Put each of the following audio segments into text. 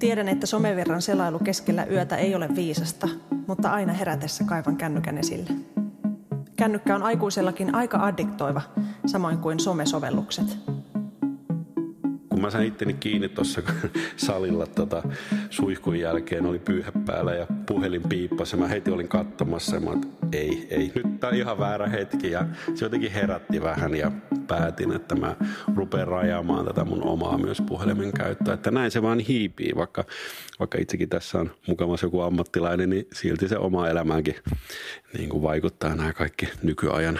Tiedän, että somevirran selailu keskellä yötä ei ole viisasta, mutta aina herätessä kaivan kännykän esille. Kännykkä on aikuisellakin aika addiktoiva, samoin kuin somesovellukset – kun mä sain itteni kiinni tuossa salilla tota, suihkun jälkeen, oli pyyhe päällä ja puhelin piippasi mä heti olin katsomassa ja mä että ei, ei, nyt tää on ihan väärä hetki ja se jotenkin herätti vähän ja päätin, että mä rupean rajaamaan tätä mun omaa myös puhelimen käyttöä, että näin se vaan hiipii, vaikka, vaikka itsekin tässä on mukavasti joku ammattilainen, niin silti se oma elämäänkin niin kuin vaikuttaa nämä kaikki nykyajan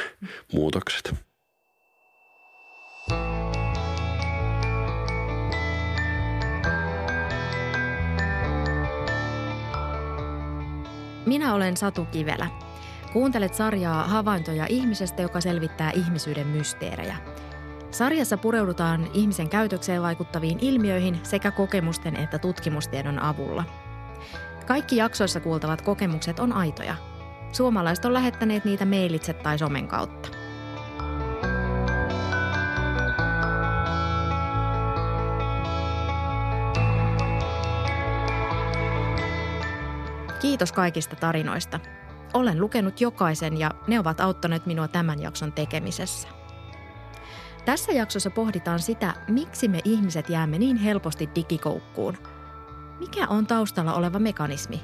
muutokset. Minä olen Satu Kivelä. Kuuntelet sarjaa Havaintoja ihmisestä, joka selvittää ihmisyyden mysteerejä. Sarjassa pureudutaan ihmisen käytökseen vaikuttaviin ilmiöihin sekä kokemusten että tutkimustiedon avulla. Kaikki jaksoissa kuultavat kokemukset on aitoja. Suomalaiset on lähettäneet niitä mailitse tai somen kautta. Kiitos kaikista tarinoista. Olen lukenut jokaisen ja ne ovat auttaneet minua tämän jakson tekemisessä. Tässä jaksossa pohditaan sitä, miksi me ihmiset jäämme niin helposti digikoukkuun. Mikä on taustalla oleva mekanismi?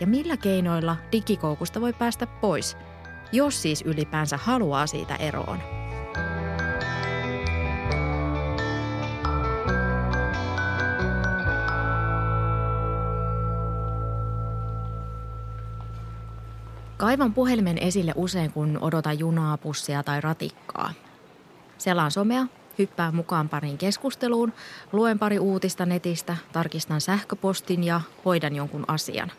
Ja millä keinoilla digikoukusta voi päästä pois, jos siis ylipäänsä haluaa siitä eroon? Kaivan puhelimen esille usein, kun odotan junaa, pussia tai ratikkaa. Selaan somea, hyppään mukaan pariin keskusteluun, luen pari uutista netistä, tarkistan sähköpostin ja hoidan jonkun asian.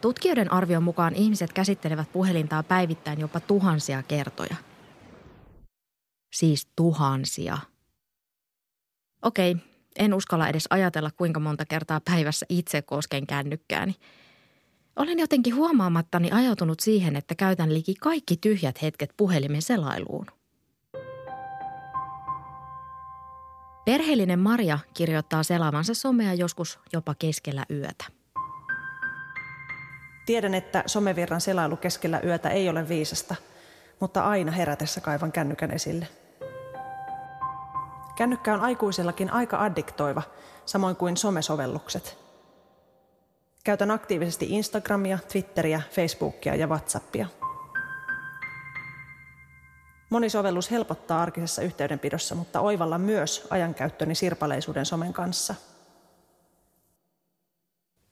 Tutkijoiden arvion mukaan ihmiset käsittelevät puhelintaa päivittäin jopa tuhansia kertoja. Siis tuhansia. Okei, en uskalla edes ajatella kuinka monta kertaa päivässä itse kosken kännykkääni – olen jotenkin huomaamattani ajautunut siihen, että käytän liki kaikki tyhjät hetket puhelimen selailuun. Perheellinen Maria kirjoittaa selaavansa somea joskus jopa keskellä yötä. Tiedän, että somevirran selailu keskellä yötä ei ole viisasta, mutta aina herätessä kaivan kännykän esille. Kännykkä on aikuisellakin aika addiktoiva, samoin kuin somesovellukset – Käytän aktiivisesti Instagramia, Twitteriä, Facebookia ja WhatsAppia. Moni sovellus helpottaa arkisessa yhteydenpidossa, mutta oivalla myös ajankäyttöni sirpaleisuuden somen kanssa.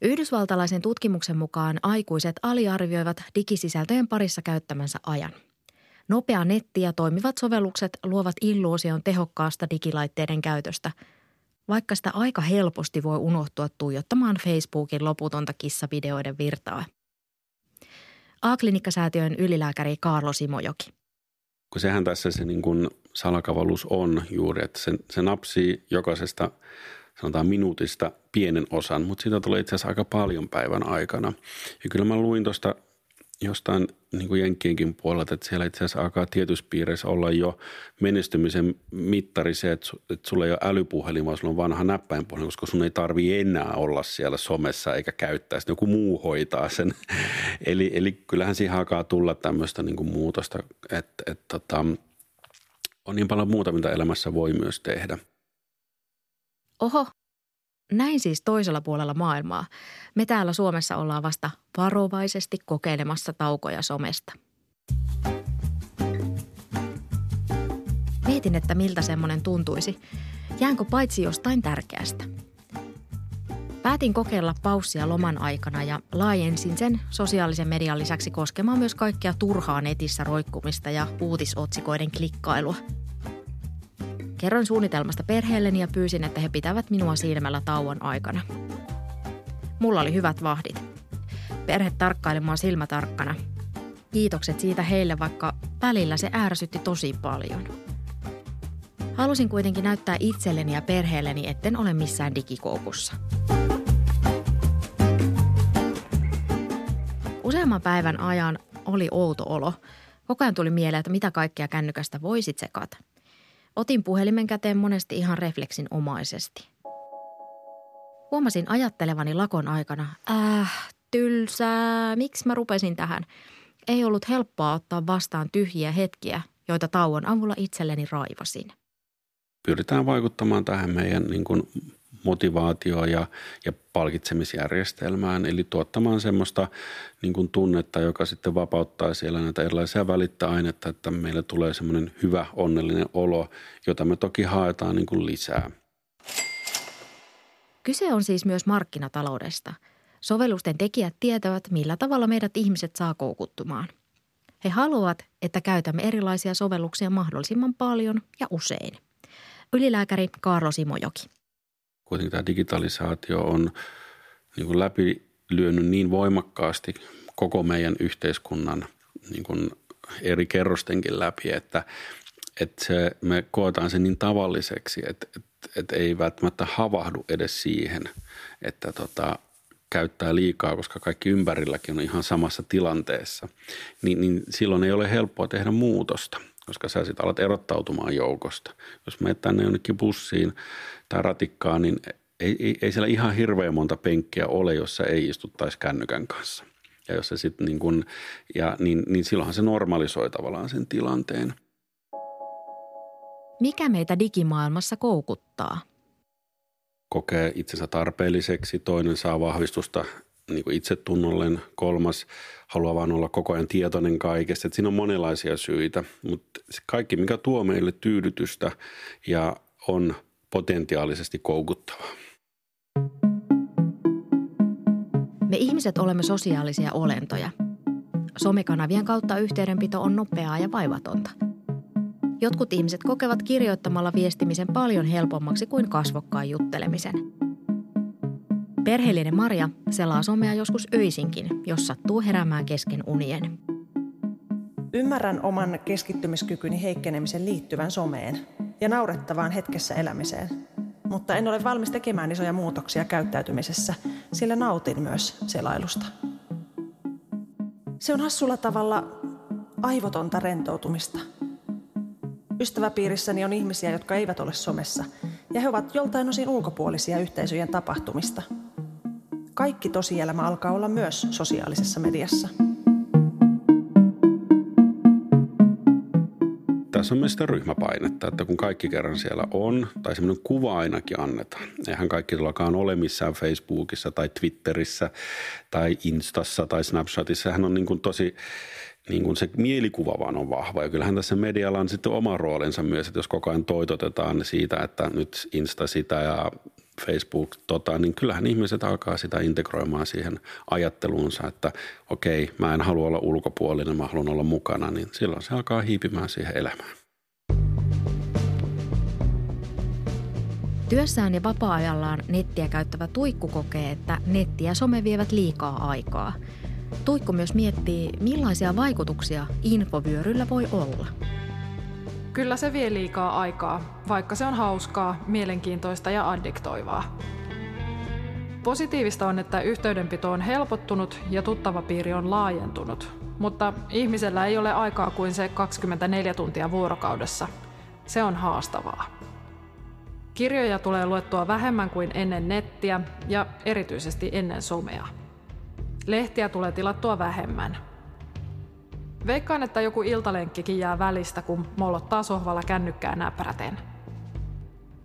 Yhdysvaltalaisen tutkimuksen mukaan aikuiset aliarvioivat digisisältöjen parissa käyttämänsä ajan. Nopea netti ja toimivat sovellukset luovat illuusion tehokkaasta digilaitteiden käytöstä – vaikka sitä aika helposti voi unohtua tuijottamaan Facebookin loputonta kissavideoiden virtaa. A-klinikkasäätiön ylilääkäri Kaarlo Simojoki. Kun sehän tässä se niin kuin salakavallus on juuri, että se, se napsii jokaisesta sanotaan minuutista pienen osan, mutta siitä tulee itse asiassa aika paljon päivän aikana. Ja kyllä mä luin tuosta jostain niin kuin Jenkkienkin puolelta, että siellä itse asiassa alkaa tietyissä piireissä olla jo menestymisen mittari se, että, että sulla ei ole älypuhelin, vaan sulla on vanha näppäinpuhelin, koska sun ei tarvi enää olla siellä somessa eikä käyttää sitä, joku muu hoitaa sen. eli, eli kyllähän siihen alkaa tulla tämmöistä niin kuin muutosta, että, että tota, on niin paljon muuta, mitä elämässä voi myös tehdä. Oho, näin siis toisella puolella maailmaa. Me täällä Suomessa ollaan vasta varovaisesti kokeilemassa taukoja somesta. Mietin, että miltä semmoinen tuntuisi. Jäänkö paitsi jostain tärkeästä? Päätin kokeilla paussia loman aikana ja laajensin sen sosiaalisen median lisäksi koskemaan myös kaikkea turhaa netissä roikkumista ja uutisotsikoiden klikkailua – Kerroin suunnitelmasta perheelleni ja pyysin, että he pitävät minua silmällä tauon aikana. Mulla oli hyvät vahdit. Perhe tarkkailemaan silmätarkkana. Kiitokset siitä heille, vaikka välillä se ärsytti tosi paljon. Halusin kuitenkin näyttää itselleni ja perheelleni, etten ole missään digikoukussa. Useamman päivän ajan oli outo olo. Koko ajan tuli mieleen, että mitä kaikkea kännykästä voisit sekata – Otin puhelimen käteen monesti ihan refleksin omaisesti. Huomasin ajattelevani lakon aikana, äh, tylsää, miksi mä rupesin tähän? Ei ollut helppoa ottaa vastaan tyhjiä hetkiä, joita tauon avulla itselleni raivasin. Pyritään vaikuttamaan tähän meidän niin kuin motivaatio- ja, ja palkitsemisjärjestelmään, eli tuottamaan semmoista niin kuin tunnetta, joka sitten vapauttaa siellä näitä erilaisia välittäainetta, että meille tulee semmoinen hyvä, onnellinen olo, jota me toki haetaan niin kuin lisää. Kyse on siis myös markkinataloudesta. Sovellusten tekijät tietävät, millä tavalla meidät ihmiset saa koukuttumaan. He haluavat, että käytämme erilaisia sovelluksia mahdollisimman paljon ja usein. Ylilääkäri Kaarlo Simojoki kuitenkin tämä digitalisaatio on niin kuin läpilyönyt niin voimakkaasti koko meidän yhteiskunnan niin kuin eri kerrostenkin läpi, että, että se, me koetaan se niin tavalliseksi, että, että, että ei välttämättä havahdu edes siihen, että tota, käyttää liikaa, koska kaikki ympärilläkin on ihan samassa tilanteessa, niin, niin silloin ei ole helppoa tehdä muutosta, koska sä sitten alat erottautumaan joukosta. Jos menet tänne jonnekin bussiin tai ratikkaa, niin ei, ei, ei siellä ihan hirveän monta penkkiä ole, jossa ei istuttaisi kännykän kanssa. Ja, jos se sit niin kun, ja niin, niin silloinhan se normalisoi tavallaan sen tilanteen. Mikä meitä digimaailmassa koukuttaa? Kokee itsensä tarpeelliseksi, toinen saa vahvistusta niin kuin itsetunnolleen, kolmas haluaa vaan olla koko ajan tietoinen kaikesta. Että siinä on monenlaisia syitä, mutta kaikki, mikä tuo meille tyydytystä ja on potentiaalisesti koukuttavaa. Me ihmiset olemme sosiaalisia olentoja. Somekanavien kautta yhteydenpito on nopeaa ja vaivatonta. Jotkut ihmiset kokevat kirjoittamalla viestimisen paljon helpommaksi kuin kasvokkaan juttelemisen. Perheellinen Maria selaa somea joskus öisinkin, jos sattuu heräämään kesken unien. Ymmärrän oman keskittymiskykyni heikkenemisen liittyvän someen ja naurettavaan hetkessä elämiseen – mutta en ole valmis tekemään isoja muutoksia käyttäytymisessä, sillä nautin myös selailusta. Se on hassulla tavalla aivotonta rentoutumista. Ystäväpiirissäni on ihmisiä, jotka eivät ole somessa, ja he ovat joltain osin ulkopuolisia yhteisöjen tapahtumista. Kaikki tosielämä alkaa olla myös sosiaalisessa mediassa. tässä on myös ryhmäpainetta, että kun kaikki kerran siellä on, tai semmoinen kuva ainakin annetaan. Eihän kaikki tuollakaan ole missään Facebookissa tai Twitterissä tai Instassa tai Snapchatissa. Sehän on niin kuin tosi, niin kuin se mielikuva vaan on vahva. Ja kyllähän tässä medialla on sitten oma roolinsa myös, että jos koko ajan toitotetaan siitä, että nyt Insta sitä ja Facebook, tota, niin kyllähän ihmiset alkaa sitä integroimaan siihen ajatteluunsa, että okei, mä en halua olla ulkopuolinen, mä haluan olla mukana, niin silloin se alkaa hiipimään siihen elämään. Työssään ja vapaa-ajallaan nettiä käyttävä Tuikku kokee, että netti ja some vievät liikaa aikaa. Tuikku myös miettii, millaisia vaikutuksia infovyöryllä voi olla. Kyllä se vie liikaa aikaa, vaikka se on hauskaa, mielenkiintoista ja addiktoivaa. Positiivista on, että yhteydenpito on helpottunut ja tuttava piiri on laajentunut, mutta ihmisellä ei ole aikaa kuin se 24 tuntia vuorokaudessa. Se on haastavaa. Kirjoja tulee luettua vähemmän kuin ennen nettiä ja erityisesti ennen somea. Lehtiä tulee tilattua vähemmän – Veikkaan, että joku iltalenkkikin jää välistä, kun mollottaa sohvalla kännykkää näpräten.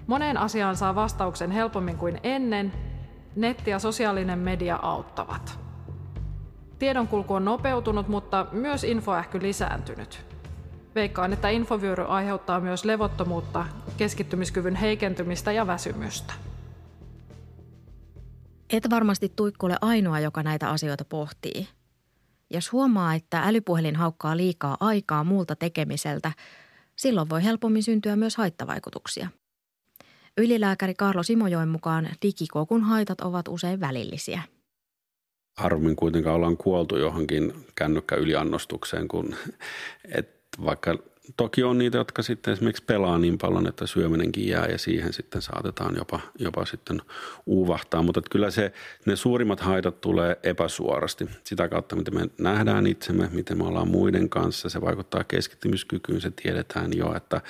Moneen asiaan saa vastauksen helpommin kuin ennen. Netti ja sosiaalinen media auttavat. Tiedonkulku on nopeutunut, mutta myös infoähky lisääntynyt. Veikkaan, että infovyöry aiheuttaa myös levottomuutta, keskittymiskyvyn heikentymistä ja väsymystä. Et varmasti tuikkule ainoa, joka näitä asioita pohtii – jos huomaa, että älypuhelin haukkaa liikaa aikaa muulta tekemiseltä, silloin voi helpommin syntyä myös haittavaikutuksia. Ylilääkäri Karlo Simojoen mukaan digikokun haitat ovat usein välillisiä. Harvemmin kuitenkaan ollaan kuoltu johonkin kännykkä yliannostukseen, kun et vaikka toki on niitä, jotka sitten esimerkiksi pelaa niin paljon, että syöminenkin jää ja siihen sitten saatetaan jopa, jopa sitten uuvahtaa. Mutta kyllä se, ne suurimmat haitat tulee epäsuorasti. Sitä kautta, miten me nähdään itsemme, miten me ollaan muiden kanssa. Se vaikuttaa keskittymiskykyyn, se tiedetään jo, että,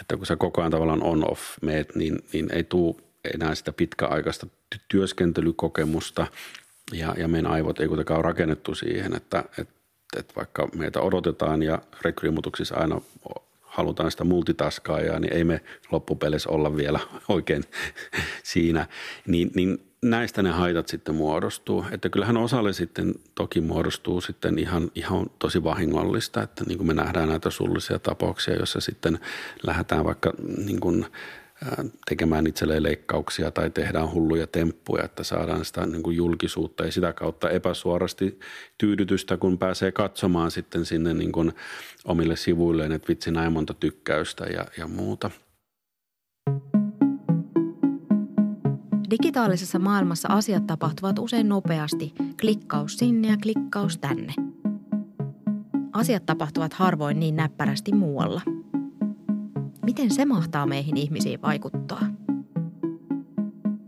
että kun sä koko ajan tavallaan on-off meet, niin, niin ei tuu enää sitä pitkäaikaista työskentelykokemusta ja, ja meidän aivot ei kuitenkaan ole rakennettu siihen, että, että, että vaikka meitä odotetaan ja rekrymutuksissa aina halutaan sitä multitaskaajaa, niin ei me loppupeleissä olla vielä oikein siinä. Niin, niin näistä ne haitat sitten muodostuu. Että kyllähän osalle sitten toki muodostuu sitten ihan, ihan tosi vahingollista, että niin kuin me nähdään näitä sullisia tapauksia, joissa sitten lähdetään vaikka niin kuin tekemään itselleen leikkauksia tai tehdään hulluja temppuja, että saadaan sitä niin kuin julkisuutta ja sitä kautta epäsuorasti tyydytystä, kun pääsee katsomaan sitten sinne niin kuin omille sivuilleen, että vitsi näin monta tykkäystä ja, ja muuta. Digitaalisessa maailmassa asiat tapahtuvat usein nopeasti, klikkaus sinne ja klikkaus tänne. Asiat tapahtuvat harvoin niin näppärästi muualla – Miten se mahtaa meihin ihmisiin vaikuttaa?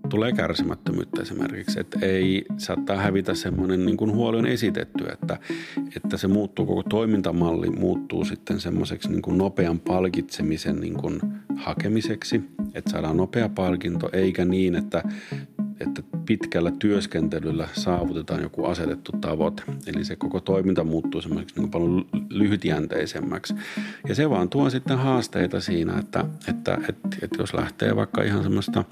Tulee kärsimättömyyttä esimerkiksi, että ei saattaa hävitä semmoinen niin kuin huoli on esitetty, että, että se muuttuu, koko toimintamalli muuttuu sitten semmoiseksi niin kuin nopean palkitsemisen niin kuin hakemiseksi, että saadaan nopea palkinto, eikä niin, että että pitkällä työskentelyllä saavutetaan joku asetettu tavoite. Eli se koko toiminta muuttuu semmoiseksi niin paljon lyhytjänteisemmäksi. Ja se vaan tuo sitten haasteita siinä, että, että, että, että jos lähtee vaikka ihan semmoista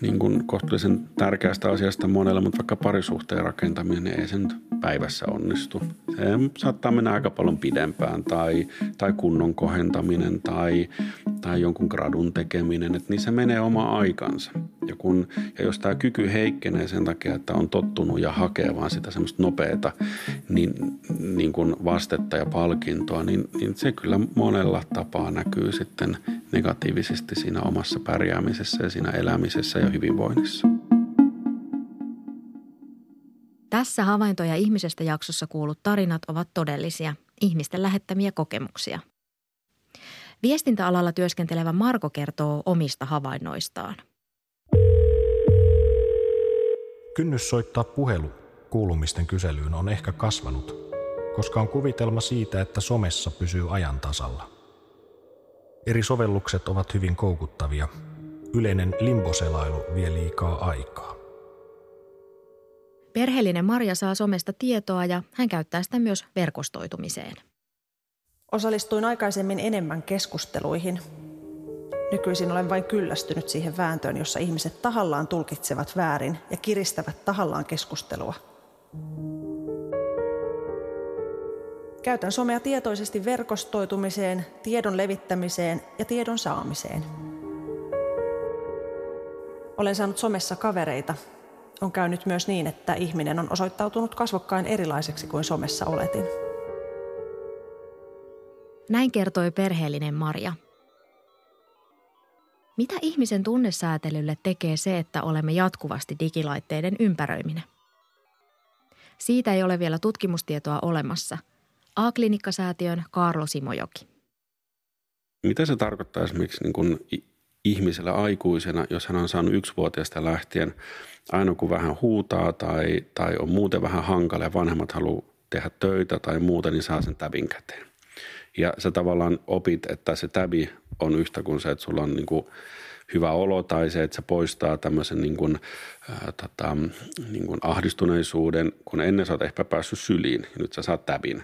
niin kuin kohtuullisen tärkeästä asiasta monelle, mutta vaikka parisuhteen rakentaminen ei sen päivässä onnistu. Se saattaa mennä aika paljon pidempään tai, tai kunnon kohentaminen tai, tai jonkun gradun tekeminen, että niin se menee oma aikansa. Ja, kun, ja jos tämä kyky heikkenee sen takia, että on tottunut ja hakee vaan sitä semmoista nopeata niin, niin kuin vastetta ja palkintoa, niin, niin se kyllä monella tapaa näkyy sitten negatiivisesti siinä omassa pärjäämisessä ja siinä elämisessä ja hyvinvoinnissa. Tässä havaintoja ihmisestä jaksossa kuulut tarinat ovat todellisia, ihmisten lähettämiä kokemuksia. Viestintäalalla työskentelevä Marko kertoo omista havainnoistaan. Kynnys soittaa puhelu kuulumisten kyselyyn on ehkä kasvanut, koska on kuvitelma siitä, että somessa pysyy ajan tasalla. Eri sovellukset ovat hyvin koukuttavia. Yleinen limboselailu vie liikaa aikaa. Perheellinen Maria saa somesta tietoa ja hän käyttää sitä myös verkostoitumiseen. Osallistuin aikaisemmin enemmän keskusteluihin. Nykyisin olen vain kyllästynyt siihen vääntöön, jossa ihmiset tahallaan tulkitsevat väärin ja kiristävät tahallaan keskustelua. Käytän somea tietoisesti verkostoitumiseen, tiedon levittämiseen ja tiedon saamiseen. Olen saanut somessa kavereita. On käynyt myös niin, että ihminen on osoittautunut kasvokkain erilaiseksi kuin somessa oletin. Näin kertoi perheellinen Maria. Mitä ihmisen tunnesäätelylle tekee se, että olemme jatkuvasti digilaitteiden ympäröiminen? Siitä ei ole vielä tutkimustietoa olemassa. A-klinikkasäätiön Karlo Simojoki. Mitä se tarkoittaa esimerkiksi niin kuin ihmisellä aikuisena, jos hän on saanut yksivuotiaasta lähtien aina kun vähän huutaa tai, tai on muuten vähän hankala ja vanhemmat haluaa tehdä töitä tai muuta, niin saa sen täbin käteen. Ja sä tavallaan opit, että se täbi on yhtä kuin se, että sulla on niin kuin hyvä olo tai se, että se poistaa tämmöisen niin kuin, ää, tota, niin kuin ahdistuneisuuden, kun ennen sä oot ehkä päässyt syliin ja nyt sä saat täbin.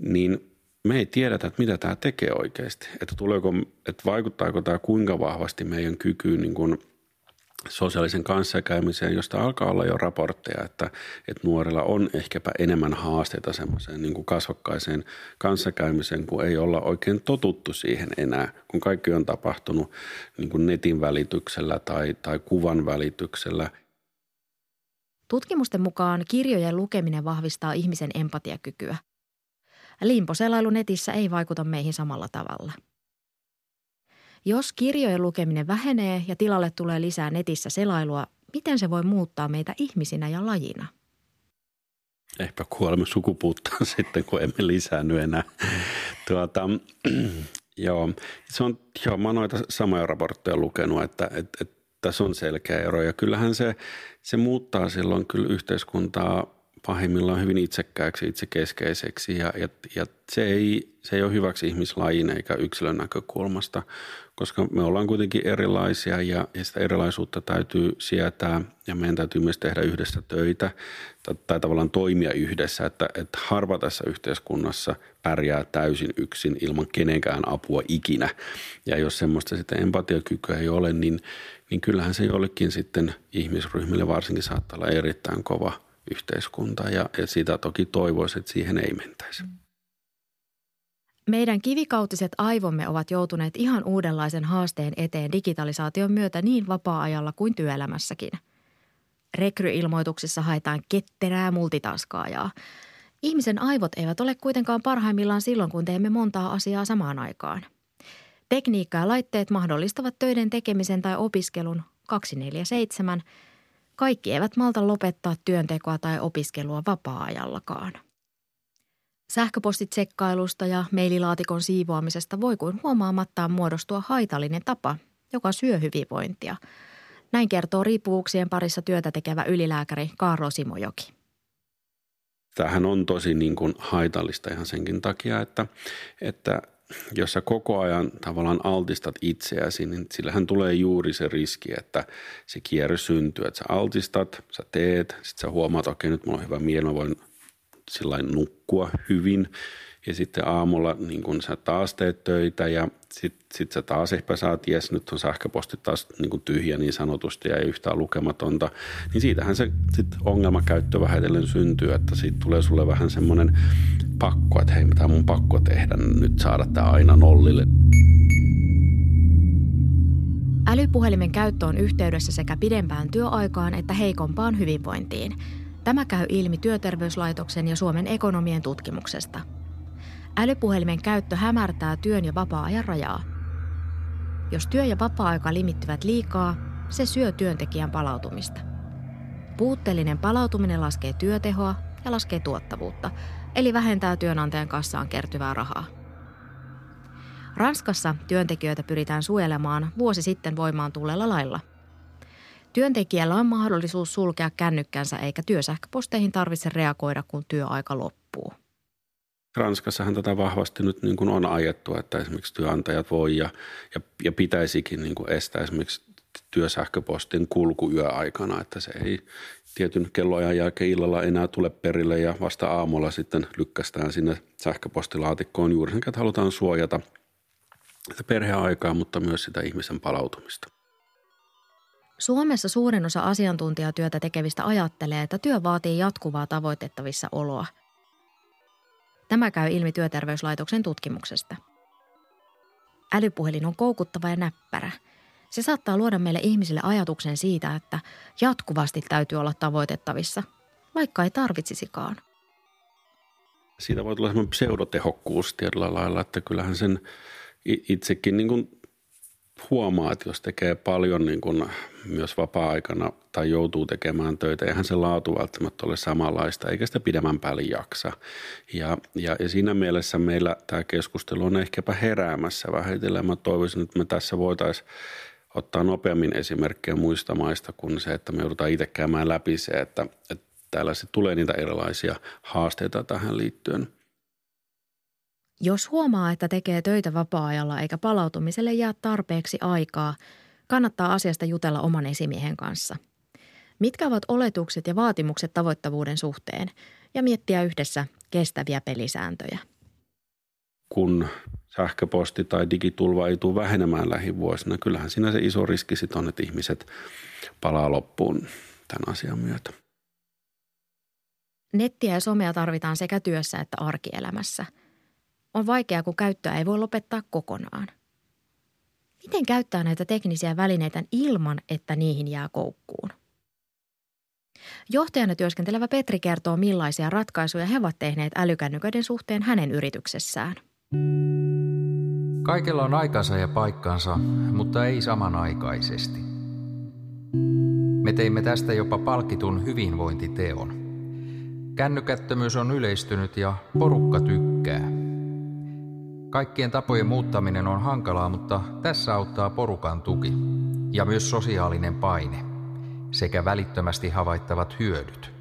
Niin me ei tiedetä, että mitä tämä tekee oikeasti. Että, tuleeko, että vaikuttaako tämä kuinka vahvasti meidän kykyyn niin kuin sosiaalisen kanssakäymiseen, josta alkaa olla jo raportteja, että, että nuorilla on ehkäpä enemmän haasteita semmoiseen niin kuin kasvokkaiseen kanssakäymiseen, kun ei olla oikein totuttu siihen enää, kun kaikki on tapahtunut niin kuin netin välityksellä tai, tai kuvan välityksellä. Tutkimusten mukaan kirjojen lukeminen vahvistaa ihmisen empatiakykyä. Limposelailu netissä ei vaikuta meihin samalla tavalla – jos kirjojen lukeminen vähenee ja tilalle tulee lisää netissä selailua, miten se voi muuttaa meitä ihmisinä ja lajina? Ehkä kuolemme sukupuuttaan sitten, kun emme lisäänny enää. Tuota, joo, se on, joo, mä noita samoja raportteja lukenut, että, että, että tässä on selkeä ero. Ja kyllähän se, se muuttaa silloin kyllä yhteiskuntaa pahimmillaan hyvin itsekkääksi, itsekeskeiseksi ja, ja, ja se, ei, se ei ole hyväksi ihmislajin eikä yksilön näkökulmasta, koska me ollaan kuitenkin erilaisia ja, ja sitä erilaisuutta täytyy sietää ja meidän täytyy myös tehdä yhdessä töitä tai, tai tavallaan toimia yhdessä, että, että harva tässä yhteiskunnassa pärjää täysin yksin ilman kenenkään apua ikinä. Ja jos semmoista sitten empatiakykyä ei ole, niin, niin kyllähän se jollekin sitten ihmisryhmille varsinkin saattaa olla erittäin kova yhteiskunta ja, ja sitä toki toivoisi, että siihen ei mentäisi. Meidän kivikautiset aivomme ovat joutuneet ihan uudenlaisen haasteen eteen digitalisaation myötä niin vapaa-ajalla kuin työelämässäkin. Rekryilmoituksissa haetaan ketterää multitaskaajaa. Ihmisen aivot eivät ole kuitenkaan parhaimmillaan silloin, kun teemme montaa asiaa samaan aikaan. Tekniikka ja laitteet mahdollistavat töiden tekemisen tai opiskelun 247. Kaikki eivät malta lopettaa työntekoa tai opiskelua vapaa-ajallakaan. Sähköpostitsekkailusta ja maililaatikon siivoamisesta voi kuin huomaamattaan muodostua haitallinen tapa, joka syö hyvinvointia. Näin kertoo riippuvuuksien parissa työtä tekevä ylilääkäri Kaarlo Simojoki. Tämähän on tosi niin kuin haitallista ihan senkin takia, että, että jos sä koko ajan tavallaan altistat itseäsi, niin sillähän tulee juuri se riski, että se kierre syntyy, että sä altistat, sä teet, sitten sä huomaat, okei nyt mulla on hyvä mieli, mä voin sillä nukkua hyvin. Ja sitten aamulla niin kun sä taas teet töitä ja sitten sit sä taas ehkä saat, jes nyt on sähköposti taas niin kuin tyhjä niin sanotusti ja ei yhtään lukematonta. Niin siitähän se sit ongelmakäyttö vähitellen syntyy, että siitä tulee sulle vähän semmoinen pakko, että hei mitä mun pakko tehdä nyt saada tämä aina nollille. Älypuhelimen käyttö on yhteydessä sekä pidempään työaikaan että heikompaan hyvinvointiin – Tämä käy ilmi Työterveyslaitoksen ja Suomen ekonomien tutkimuksesta. Älypuhelimen käyttö hämärtää työn ja vapaa-ajan rajaa. Jos työ- ja vapaa-aika limittyvät liikaa, se syö työntekijän palautumista. Puutteellinen palautuminen laskee työtehoa ja laskee tuottavuutta, eli vähentää työnantajan kassaan kertyvää rahaa. Ranskassa työntekijöitä pyritään suojelemaan vuosi sitten voimaan tulleella lailla. Työntekijällä on mahdollisuus sulkea kännykkänsä eikä työsähköposteihin tarvitse reagoida, kun työaika loppuu. Ranskassahan tätä vahvasti nyt niin kuin on ajettu, että esimerkiksi työnantajat voi ja, ja, ja pitäisikin niin kuin estää esimerkiksi työsähköpostin kulku yöaikana, että se ei tietyn kelloajan jälkeen illalla enää tule perille ja vasta aamulla sitten lykkästään sinne sähköpostilaatikkoon juuri sen, että halutaan suojata perheaikaa, mutta myös sitä ihmisen palautumista. Suomessa suurin osa asiantuntijatyötä tekevistä ajattelee, että työ vaatii jatkuvaa tavoitettavissa oloa. Tämä käy ilmi Työterveyslaitoksen tutkimuksesta. Älypuhelin on koukuttava ja näppärä. Se saattaa luoda meille ihmisille ajatuksen siitä, että jatkuvasti täytyy olla tavoitettavissa, vaikka ei tarvitsisikaan. Siitä voi tulla sellainen pseudotehokkuus tietyllä lailla, että kyllähän sen itsekin niin kuin huomaa, että jos tekee paljon niin kuin myös vapaa-aikana tai joutuu tekemään töitä, eihän se laatu välttämättä ole samanlaista, eikä sitä pidemmän päälle jaksa. Ja, ja, ja siinä mielessä meillä tämä keskustelu on ehkäpä heräämässä vähitellen. Mä toivoisin, että me tässä voitaisiin ottaa nopeammin esimerkkejä muista maista kuin se, että me joudutaan itse käymään läpi se, että, että täällä sitten tulee niitä erilaisia haasteita tähän liittyen – jos huomaa, että tekee töitä vapaa-ajalla eikä palautumiselle jää tarpeeksi aikaa, kannattaa asiasta jutella oman esimiehen kanssa. Mitkä ovat oletukset ja vaatimukset tavoittavuuden suhteen ja miettiä yhdessä kestäviä pelisääntöjä. Kun sähköposti tai digitulva ei tule vähenemään lähivuosina, kyllähän siinä se iso riski sitten on, että ihmiset palaa loppuun tämän asian myötä. Nettiä ja somea tarvitaan sekä työssä että arkielämässä – on vaikeaa, kun käyttöä ei voi lopettaa kokonaan. Miten käyttää näitä teknisiä välineitä ilman, että niihin jää koukkuun? Johtajana työskentelevä Petri kertoo, millaisia ratkaisuja he ovat tehneet älykännyköiden suhteen hänen yrityksessään. Kaikella on aikansa ja paikkansa, mutta ei samanaikaisesti. Me teimme tästä jopa palkitun hyvinvointiteon. Kännykättömyys on yleistynyt ja porukka tykkää. Kaikkien tapojen muuttaminen on hankalaa, mutta tässä auttaa porukan tuki ja myös sosiaalinen paine sekä välittömästi havaittavat hyödyt.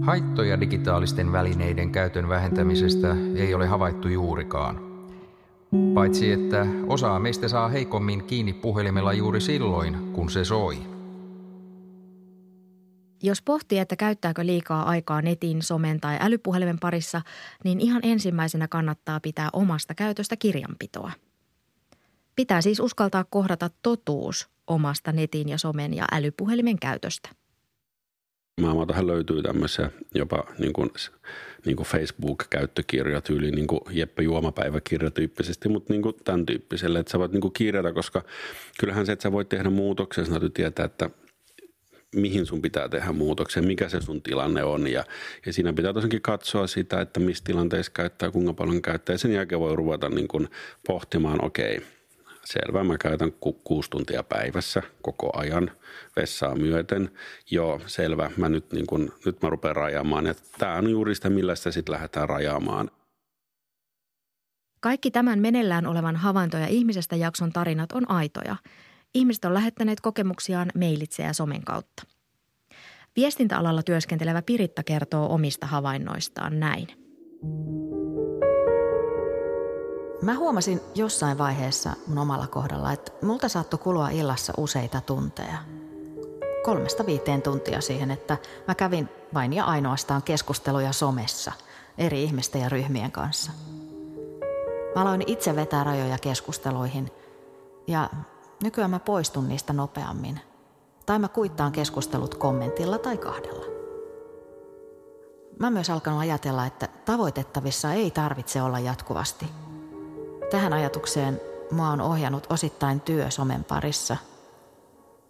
Haittoja digitaalisten välineiden käytön vähentämisestä ei ole havaittu juurikaan. Paitsi että osa meistä saa heikommin kiinni puhelimella juuri silloin, kun se soi. Jos pohtii, että käyttääkö liikaa aikaa netin, somen tai älypuhelimen parissa, niin ihan ensimmäisenä kannattaa pitää omasta käytöstä kirjanpitoa. Pitää siis uskaltaa kohdata totuus omasta netin ja somen ja älypuhelimen käytöstä. Maailmaltahan löytyy tämmöisiä jopa niin kuin, niin kuin Facebook-käyttökirja tyyli niin kuin Jeppe Juomapäiväkirja tyyppisesti, mutta niin kuin tämän tyyppiselle, että sä voit niin kuin kirjata, koska kyllähän se, että sä voit tehdä muutoksia, sä tietää, että mihin sun pitää tehdä muutoksia, mikä se sun tilanne on ja, ja siinä pitää tosiaankin katsoa sitä, että missä tilanteessa käyttää, kuinka paljon käyttää ja sen jälkeen voi ruveta niin kuin pohtimaan, okei, okay, Selvä, mä käytän ku, kuusi tuntia päivässä koko ajan vessaa myöten. Joo, selvä, mä nyt, niin kun, nyt mä rupean rajaamaan. Että tämä on juuri sitä, millä sitä sitten lähdetään rajaamaan. Kaikki tämän menellään olevan havaintoja ihmisestä jakson tarinat on aitoja. Ihmiset on lähettäneet kokemuksiaan mailitse ja somen kautta. Viestintäalalla työskentelevä Piritta kertoo omista havainnoistaan näin. Mä huomasin jossain vaiheessa mun omalla kohdalla, että multa saattoi kulua illassa useita tunteja. Kolmesta viiteen tuntia siihen, että mä kävin vain ja ainoastaan keskusteluja somessa eri ihmisten ja ryhmien kanssa. Mä aloin itse vetää rajoja keskusteluihin ja nykyään mä poistun niistä nopeammin. Tai mä kuittaan keskustelut kommentilla tai kahdella. Mä oon myös alkanut ajatella, että tavoitettavissa ei tarvitse olla jatkuvasti – Tähän ajatukseen mua on ohjannut osittain työ somen parissa.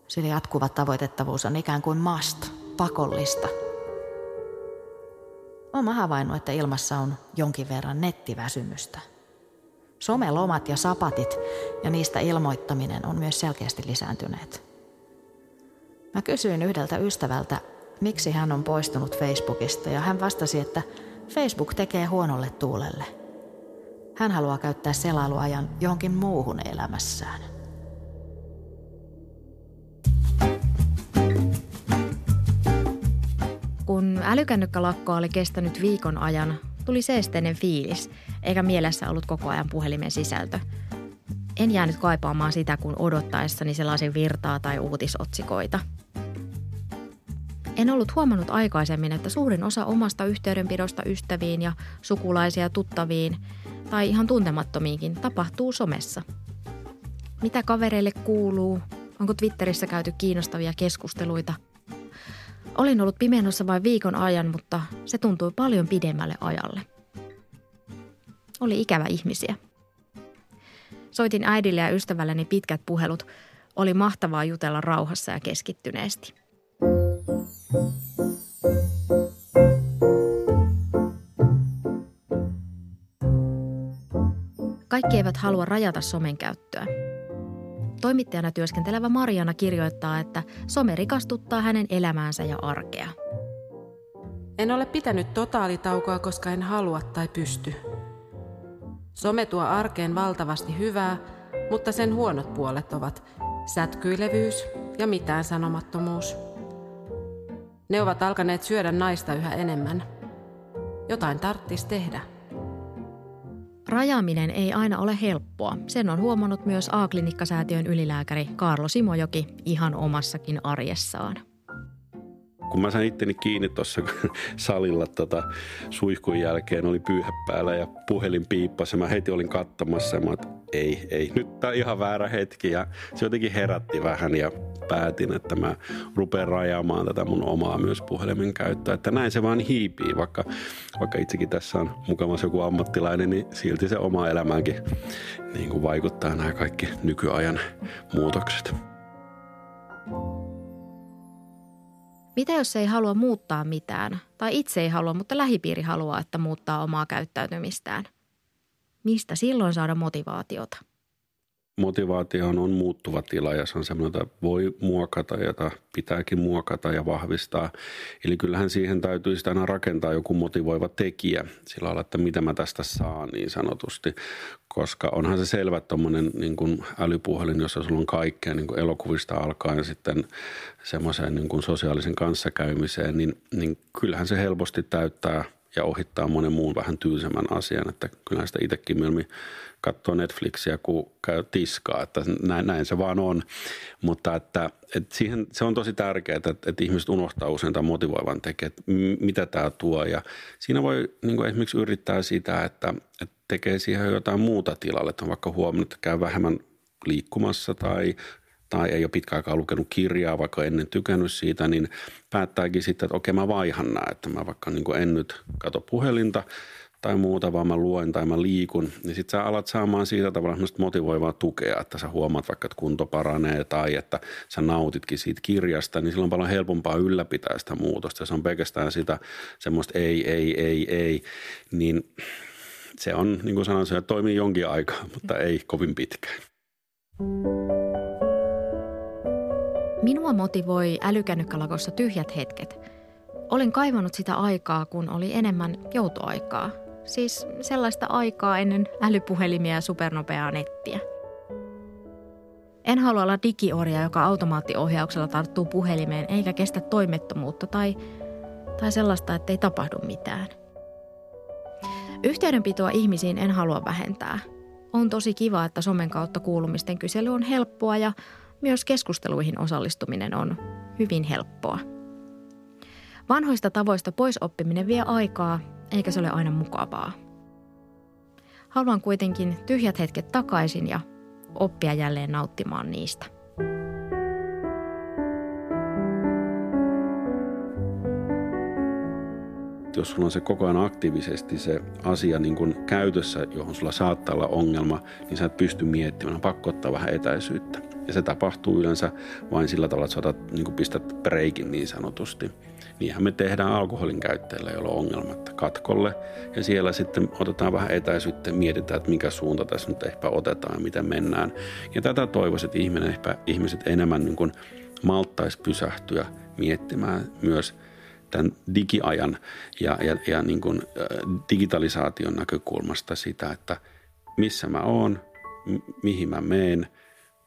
Sillä jatkuva tavoitettavuus on ikään kuin must, pakollista. Olen havainnut, että ilmassa on jonkin verran nettiväsymystä. Somelomat ja sapatit ja niistä ilmoittaminen on myös selkeästi lisääntyneet. Mä kysyin yhdeltä ystävältä, miksi hän on poistunut Facebookista ja hän vastasi, että Facebook tekee huonolle tuulelle – hän haluaa käyttää selailuajan johonkin muuhun elämässään. Kun älykännykälakko oli kestänyt viikon ajan, tuli seesteinen fiilis, eikä mielessä ollut koko ajan puhelimen sisältö. En jäänyt kaipaamaan sitä, kun odottaessani sellaisin virtaa tai uutisotsikoita. En ollut huomannut aikaisemmin, että suurin osa omasta yhteydenpidosta ystäviin ja sukulaisia tuttaviin – tai ihan tuntemattomiinkin tapahtuu somessa. Mitä kavereille kuuluu? Onko Twitterissä käyty kiinnostavia keskusteluita? Olin ollut pimennossa vain viikon ajan, mutta se tuntui paljon pidemmälle ajalle. Oli ikävä ihmisiä. Soitin äidille ja ystävälleni pitkät puhelut. Oli mahtavaa jutella rauhassa ja keskittyneesti. Kaikki eivät halua rajata somen käyttöä. Toimittajana työskentelevä Mariana kirjoittaa, että some rikastuttaa hänen elämäänsä ja arkea. En ole pitänyt totaalitaukoa, koska en halua tai pysty. Some tuo arkeen valtavasti hyvää, mutta sen huonot puolet ovat sätkyilevyys ja mitään sanomattomuus. Ne ovat alkaneet syödä naista yhä enemmän. Jotain tarttis tehdä. Rajaaminen ei aina ole helppoa. Sen on huomannut myös A-klinikkasäätiön ylilääkäri Karlo Simojoki ihan omassakin arjessaan. Kun mä sain itteni kiinni tuossa salilla tota, suihkun jälkeen, oli pyyhä päällä ja puhelin piippasi. Mä heti olin katsomassa ja mä että ei, ei, nyt tää on ihan väärä hetki. Ja se jotenkin herätti vähän ja päätin, että mä rupean rajaamaan tätä mun omaa myös puhelimen käyttöä. Että näin se vaan hiipii, vaikka, vaikka itsekin tässä on mukavassa joku ammattilainen, niin silti se oma elämäänkin niin kuin vaikuttaa nämä kaikki nykyajan muutokset. Mitä jos ei halua muuttaa mitään, tai itse ei halua, mutta lähipiiri haluaa, että muuttaa omaa käyttäytymistään? Mistä silloin saada motivaatiota? Motivaatio on muuttuva tila ja se on semmoinen, jota voi muokata ja jota pitääkin muokata ja vahvistaa. Eli kyllähän siihen täytyy sitä aina rakentaa joku motivoiva tekijä sillä lailla, että mitä mä tästä saan niin sanotusti. Koska onhan se selvä tuommoinen niin älypuhelin, jossa sulla on kaikkea niin kuin elokuvista alkaen sitten semmoiseen niin sosiaalisen kanssakäymiseen, niin, niin kyllähän se helposti täyttää ja ohittaa monen muun vähän tylsemmän asian. Että kyllähän sitä itsekin mieluummin katsoo Netflixiä, kun käy tiskaa, että näin, näin se vaan on. Mutta että, että siihen, se on tosi tärkeää, että, että ihmiset unohtaa usein tämän motivoivan tekijän, että mitä tämä tuo. Ja siinä voi niin kuin esimerkiksi yrittää sitä, että, että tekee siihen jotain muuta tilalle, että on vaikka huomannut, että käy vähemmän liikkumassa tai tai ei ole pitkä aikaa lukenut kirjaa, vaikka ennen tykännyt siitä, niin päättääkin sitten, että okei mä vaihan nämä, että mä vaikka niin en nyt kato puhelinta, tai muuta, vaan mä luen tai mä liikun, niin sitten sä alat saamaan siitä tavallaan motivoivaa tukea, että sä huomaat vaikka, että kunto paranee tai että sä nautitkin siitä kirjasta, niin silloin on paljon helpompaa ylläpitää sitä muutosta. Se on pelkästään sitä semmoista ei, ei, ei, ei, niin se on, niin kuin sanoin, se toimii jonkin aikaa, mutta ei kovin pitkään. Minua motivoi älykännykkälakossa tyhjät hetket. Olen kaivannut sitä aikaa, kun oli enemmän joutoaikaa – Siis sellaista aikaa ennen älypuhelimia ja supernopeaa nettiä. En halua olla digiorja, joka automaattiohjauksella tarttuu puhelimeen eikä kestä toimettomuutta tai, tai sellaista, että ei tapahdu mitään. Yhteydenpitoa ihmisiin en halua vähentää. On tosi kiva, että somen kautta kuulumisten kysely on helppoa ja myös keskusteluihin osallistuminen on hyvin helppoa. Vanhoista tavoista pois oppiminen vie aikaa eikä se ole aina mukavaa. Haluan kuitenkin tyhjät hetket takaisin ja oppia jälleen nauttimaan niistä. jos sulla on se koko ajan aktiivisesti se asia niin kuin käytössä, johon sulla saattaa olla ongelma, niin sä et pysty miettimään, on pakko ottaa vähän etäisyyttä. Ja se tapahtuu yleensä vain sillä tavalla, että sä otat, niin pistät breikin niin sanotusti. Niinhän me tehdään alkoholin käyttäjillä, jolla on ongelmat katkolle. Ja siellä sitten otetaan vähän etäisyyttä ja mietitään, että mikä suunta tässä nyt ehkä otetaan ja miten mennään. Ja tätä toivoisin, että ihminen, ehkä, ihmiset enemmän niin kuin malttaisi pysähtyä miettimään myös tämän digiajan ja, ja, ja niin kuin, digitalisaation näkökulmasta sitä, että missä mä oon, mihin mä meen,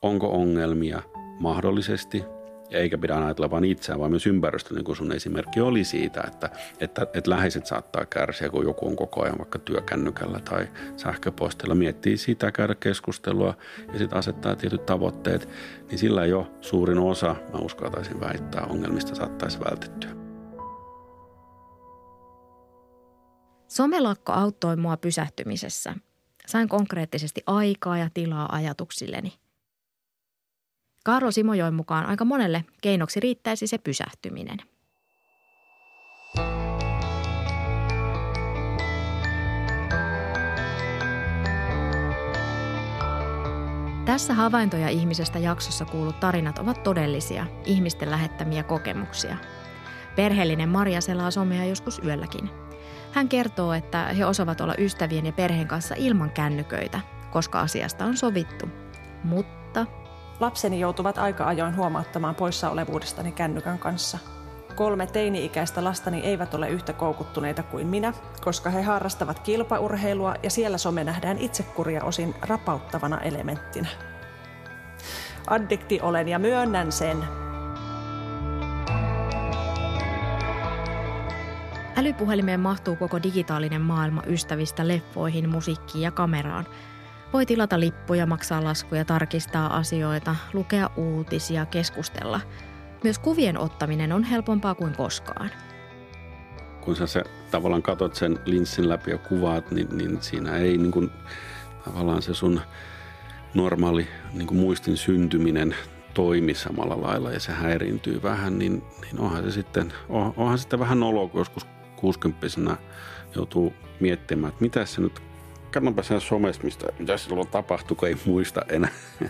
onko ongelmia mahdollisesti – eikä pidä ajatella vain itseään, vaan myös ympäristöä, niin kuin sun esimerkki oli siitä, että, että, että läheiset saattaa kärsiä, kun joku on koko ajan vaikka työkännykällä tai sähköpostilla, miettii sitä, käydä keskustelua ja sitten asettaa tietyt tavoitteet, niin sillä jo suurin osa, mä uskaltaisin väittää, ongelmista saattaisi vältettyä. Somelakko auttoi mua pysähtymisessä. Sain konkreettisesti aikaa ja tilaa ajatuksilleni – Karlo Simojoen mukaan aika monelle keinoksi riittäisi se pysähtyminen. Tässä havaintoja ihmisestä jaksossa kuulut tarinat ovat todellisia, ihmisten lähettämiä kokemuksia. Perheellinen Maria selaa somea joskus yölläkin. Hän kertoo, että he osaavat olla ystävien ja perheen kanssa ilman kännyköitä, koska asiasta on sovittu. Mutta Lapseni joutuvat aika ajoin huomauttamaan poissaolevuudestani kännykän kanssa. Kolme teini-ikäistä lastani eivät ole yhtä koukuttuneita kuin minä, koska he harrastavat kilpaurheilua ja siellä some nähdään itsekuria osin rapauttavana elementtinä. Addikti olen ja myönnän sen. Älypuhelimeen mahtuu koko digitaalinen maailma ystävistä leffoihin, musiikkiin ja kameraan – voi tilata lippuja, maksaa laskuja, tarkistaa asioita, lukea uutisia, keskustella. Myös kuvien ottaminen on helpompaa kuin koskaan. Kun sä se, tavallaan katot sen linssin läpi ja kuvaat, niin, niin siinä ei niin kuin, tavallaan se sun normaali niin kuin muistin syntyminen toimi samalla lailla ja se häiriintyy vähän, niin, niin onhan se sitten, on, onhan sitten vähän noloa, kun joskus 60 joutuu miettimään, että mitä se nyt katsonpa sen somesta, mistä, mitä silloin tapahtui, kun ei muista enää.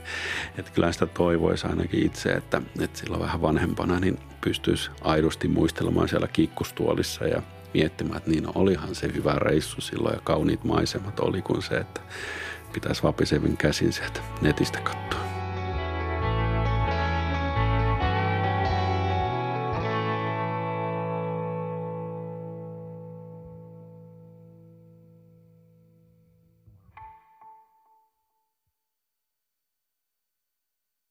että kyllä sitä toivoisi ainakin itse, että, että silloin vähän vanhempana niin pystyisi aidosti muistelemaan siellä kiikkustuolissa ja miettimään, että niin olihan se hyvä reissu silloin ja kauniit maisemat oli kuin se, että pitäisi vapisevin käsin sieltä netistä katsoa.